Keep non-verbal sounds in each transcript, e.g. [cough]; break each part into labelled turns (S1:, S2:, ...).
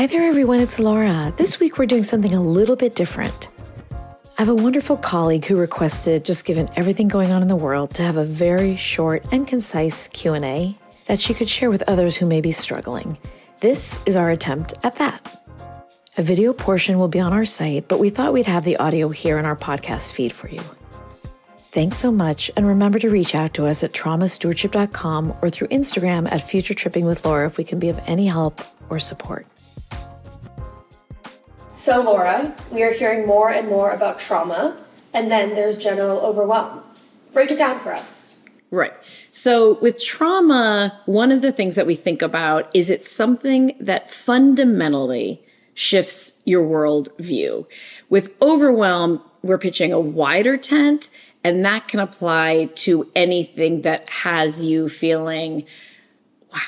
S1: Hi there, everyone. It's Laura. This week we're doing something a little bit different. I have a wonderful colleague who requested, just given everything going on in the world, to have a very short and concise Q&A that she could share with others who may be struggling. This is our attempt at that. A video portion will be on our site, but we thought we'd have the audio here in our podcast feed for you. Thanks so much, and remember to reach out to us at traumastewardship.com or through Instagram at Future Tripping with Laura if we can be of any help or support.
S2: So, Laura, we are hearing more and more about trauma, and then there's general overwhelm. Break it down for us.
S3: Right. So, with trauma, one of the things that we think about is it's something that fundamentally shifts your world view. With overwhelm, we're pitching a wider tent, and that can apply to anything that has you feeling, wow,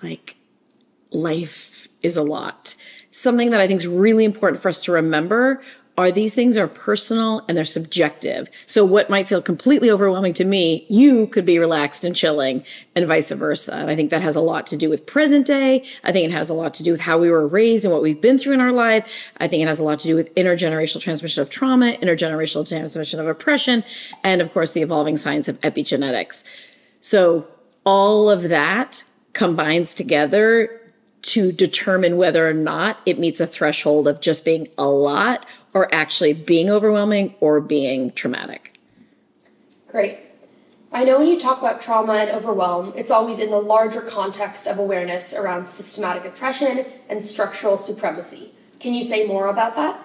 S3: like life is a lot something that I think is really important for us to remember are these things are personal and they're subjective. So what might feel completely overwhelming to me, you could be relaxed and chilling and vice versa. And I think that has a lot to do with present day. I think it has a lot to do with how we were raised and what we've been through in our life. I think it has a lot to do with intergenerational transmission of trauma, intergenerational transmission of oppression, and of course the evolving science of epigenetics. So all of that combines together to determine whether or not it meets a threshold of just being a lot or actually being overwhelming or being traumatic.
S2: Great. I know when you talk about trauma and overwhelm, it's always in the larger context of awareness around systematic oppression and structural supremacy. Can you say more about that?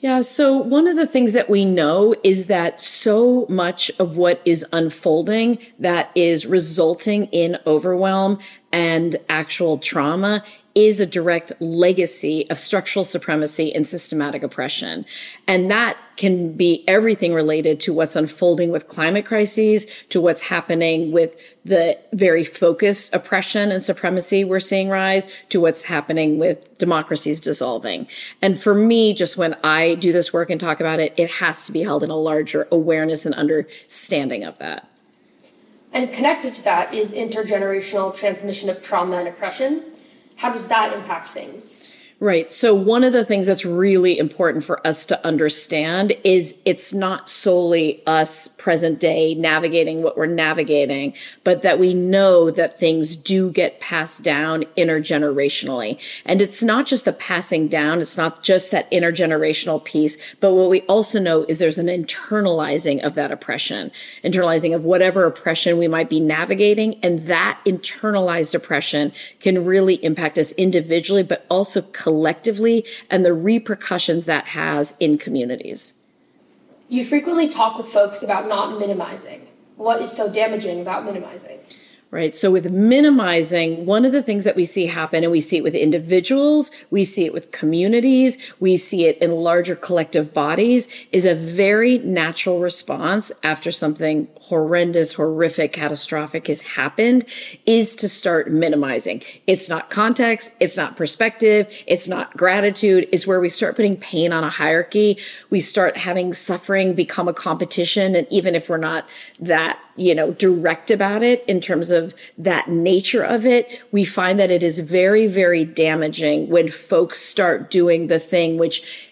S3: Yeah, so one of the things that we know is that so much of what is unfolding that is resulting in overwhelm and actual trauma is a direct legacy of structural supremacy and systematic oppression. And that can be everything related to what's unfolding with climate crises, to what's happening with the very focused oppression and supremacy we're seeing rise, to what's happening with democracies dissolving. And for me, just when I do this work and talk about it, it has to be held in a larger awareness and understanding of that.
S2: And connected to that is intergenerational transmission of trauma and oppression. How does that impact things?
S3: Right. So one of the things that's really important for us to understand is it's not solely us present day navigating what we're navigating, but that we know that things do get passed down intergenerationally. And it's not just the passing down. It's not just that intergenerational piece, but what we also know is there's an internalizing of that oppression, internalizing of whatever oppression we might be navigating. And that internalized oppression can really impact us individually, but also collectively and the repercussions that has in communities.
S2: You frequently talk with folks about not minimizing. What is so damaging about minimizing?
S3: Right? So with minimizing, one of the things that we see happen, and we see it with individuals, we see it with communities, we see it in larger collective bodies, is a very natural response after something horrendous, horrific, catastrophic has happened, is to start minimizing. It's not context, it's not perspective, it's not gratitude, it's where we start putting pain on a hierarchy. We start having suffering become a competition. And even if we're not that you know, direct about it in terms of that nature of it, we find that it is very, very damaging when folks start doing the thing which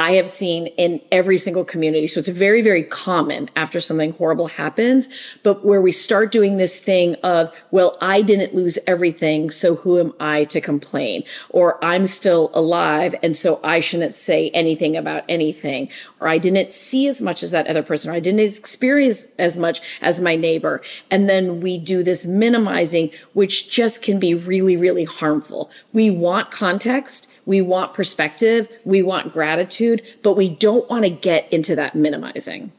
S3: I have seen in every single community. So it's very, very common after something horrible happens. But where we start doing this thing of, well, I didn't lose everything. So who am I to complain? Or I'm still alive. And so I shouldn't say anything about anything. Or I didn't see as much as that other person. Or I didn't experience as much as my neighbor. And then we do this minimizing, which just can be really, really harmful. We want context we want perspective, we want gratitude, but we don't want to get into that minimizing.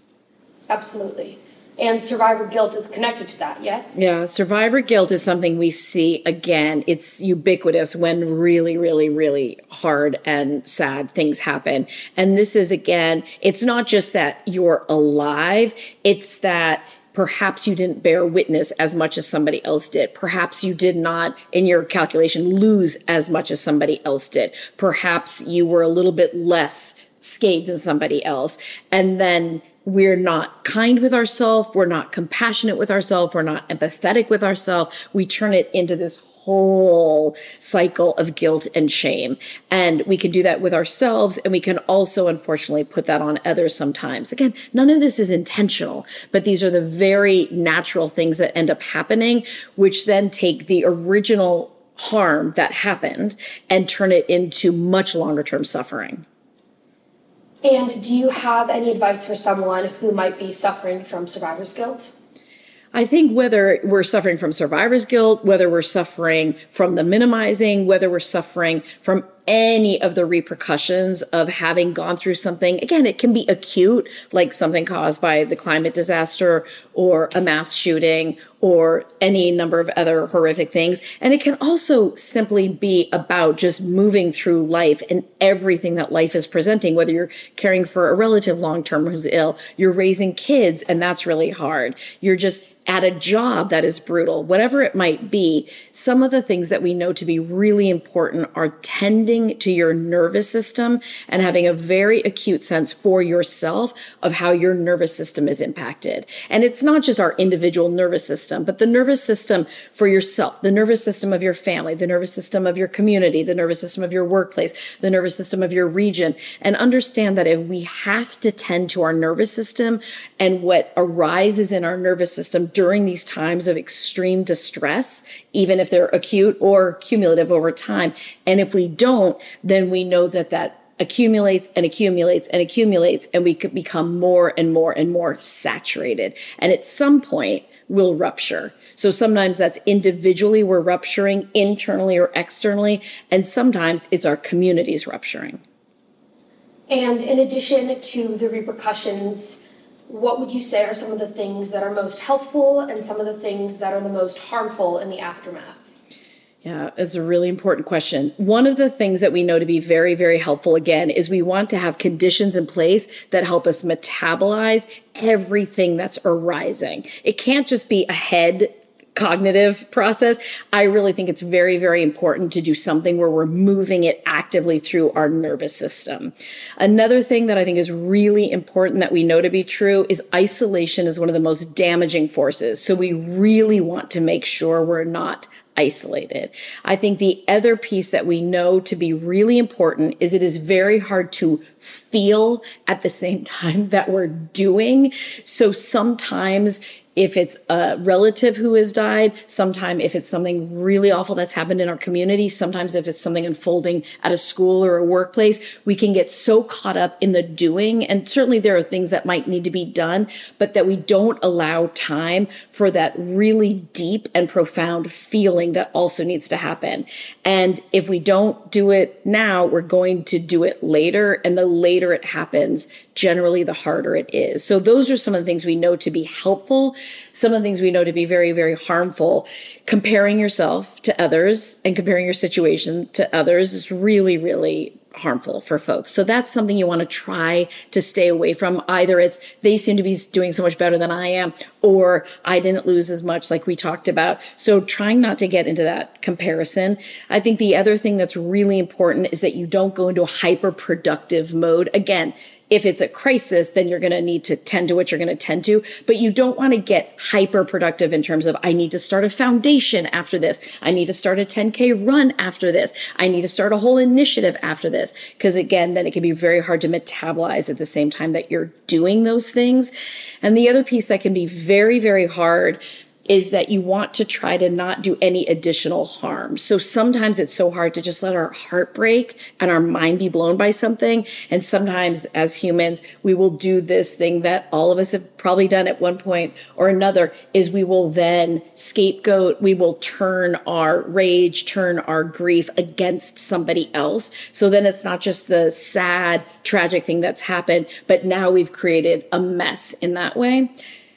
S2: Absolutely. And survivor guilt is connected to that, yes?
S3: Yeah, survivor guilt is something we see again. It's ubiquitous when really, really, really hard and sad things happen. And this is again, it's not just that you're alive, it's that Perhaps you didn't bear witness as much as somebody else did. Perhaps you did not, in your calculation, lose as much as somebody else did. Perhaps you were a little bit less scathed than somebody else. And then we're not kind with ourselves, we're not compassionate with ourselves, we're not empathetic with ourselves. We turn it into this whole cycle of guilt and shame. And we can do that with ourselves. And we can also, unfortunately, put that on others sometimes. Again, none of this is intentional, but these are the very natural things that end up happening, which then take the original harm that happened and turn it into much longer term suffering.
S2: And do you have any advice for someone who might be suffering from survivor's guilt?
S3: I think whether we're suffering from survivor's guilt, whether we're suffering from the minimizing, whether we're suffering from any of the repercussions of having gone through something. Again, it can be acute, like something caused by the climate disaster or a mass shooting or any number of other horrific things. And it can also simply be about just moving through life and everything that life is presenting, whether you're caring for a relative long term who's ill, you're raising kids, and that's really hard. You're just at a job that is brutal, whatever it might be, some of the things that we know to be really important are tending to your nervous system and having a very acute sense for yourself of how your nervous system is impacted. And it's not just our individual nervous system, but the nervous system for yourself, the nervous system of your family, the nervous system of your community, the nervous system of your workplace, the nervous system of your region. And understand that if we have to tend to our nervous system and what arises in our nervous system during these times of extreme distress, even if they're acute or cumulative over time. And if we don't, then we know that that accumulates and accumulates and accumulates and we could become more and more and more saturated. And at some point, will rupture. So sometimes that's individually we're rupturing internally or externally, and sometimes it's our communities rupturing.
S2: And in addition to the repercussions what would you say are some of the things that are most helpful and some of the things that are the most harmful in the aftermath?
S3: Yeah, it's a really important question. One of the things that we know to be very, very helpful again is we want to have conditions in place that help us metabolize everything that's arising. It can't just be a head cognitive process, I really think it's very, very important to do something where we're moving it actively through our nervous system. Another thing that I think is really important that we know to be true is isolation is one of the most damaging forces. So we really want to make sure we're not isolated. I think the other piece that we know to be really important is it is very hard to feel at the same [laughs] time that we're doing. So sometimes if it's a relative who has died, sometime if it's something really awful that's happened in our community, sometimes if it's something unfolding at a school or a workplace, we can get so caught up in the doing. And certainly there are things that might need to be done, but that we don't allow time for that really deep and profound feeling that also needs to happen. And if we don't do it now, we're going to do it later. And the later it happens, generally the harder it is. So those are some of the things we know to be helpful some of the things we know to be very, very harmful. Comparing yourself to others and comparing your situation to others is really, really harmful for folks. So that's something you want to try to stay away from. Either it's they seem to be doing so much better than I am, or I didn't lose as much like we talked about. So trying not to get into that comparison. I think the other thing that's really important is that you don't go into a hyper productive mode. Again, if it's a crisis, then you're going to need to tend to what you're going to tend to. But you don't want to get hyper productive in terms of, I need to start a foundation after this. I need to start a 10K run after this. I need to start a whole initiative after this. Because again, then it can be very hard to metabolize at the same time that you're doing those things. And the other piece that can be very, very hard is that you want to try to not do any additional harm. So sometimes it's so hard to just let our heart break and our mind be blown by something. And sometimes as humans, we will do this thing that all of us have probably done at one point or another is we will then scapegoat. We will turn our rage, turn our grief against somebody else. So then it's not just the sad, tragic thing that's happened, but now we've created a mess in that way.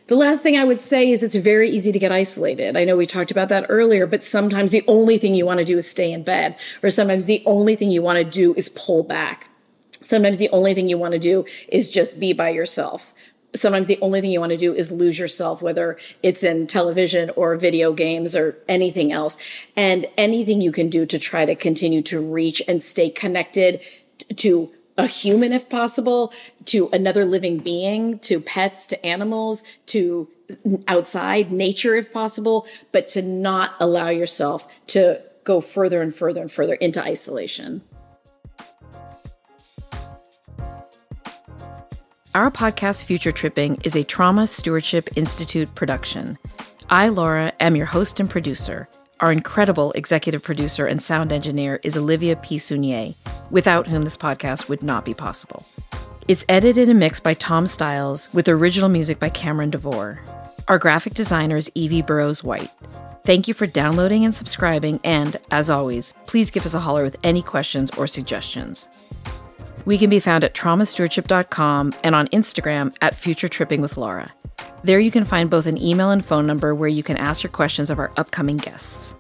S3: The last thing I would say is it's very easy to get isolated. I know we talked about that earlier, but sometimes the only thing you want to do is stay in bed, or sometimes the only thing you want to do is pull back. Sometimes the only thing you want to do is just be by yourself. Sometimes the only thing you want to do is lose yourself, whether it's in television or video games or anything else. And anything you can do to try to continue to reach and stay connected to a human if possible, to another living being, to pets, to animals, to outside nature if possible, but to not allow yourself to go further and further and further into isolation. Our podcast, Future Tripping, is a Trauma Stewardship Institute production. I, Laura, am your host and producer. Our incredible executive producer and sound engineer is Olivia P. Sunier, without whom this podcast would not be possible. It's edited and mixed by Tom Stiles, with original music by Cameron DeVore. Our graphic designer is Evie Burrows White. Thank you for downloading and subscribing, and as always, please give us a holler with any questions or suggestions. We can be found at traumastewardship.com and on Instagram at Future Tripping with Laura. There you can find both an email and phone number where you can ask your questions of our upcoming guests.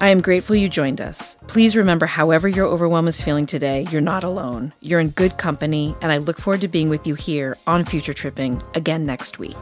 S3: I am grateful you joined us. Please remember, however your overwhelm is feeling today, you're not alone. You're in good company, and I look forward to being with you here on Future Tripping again next week.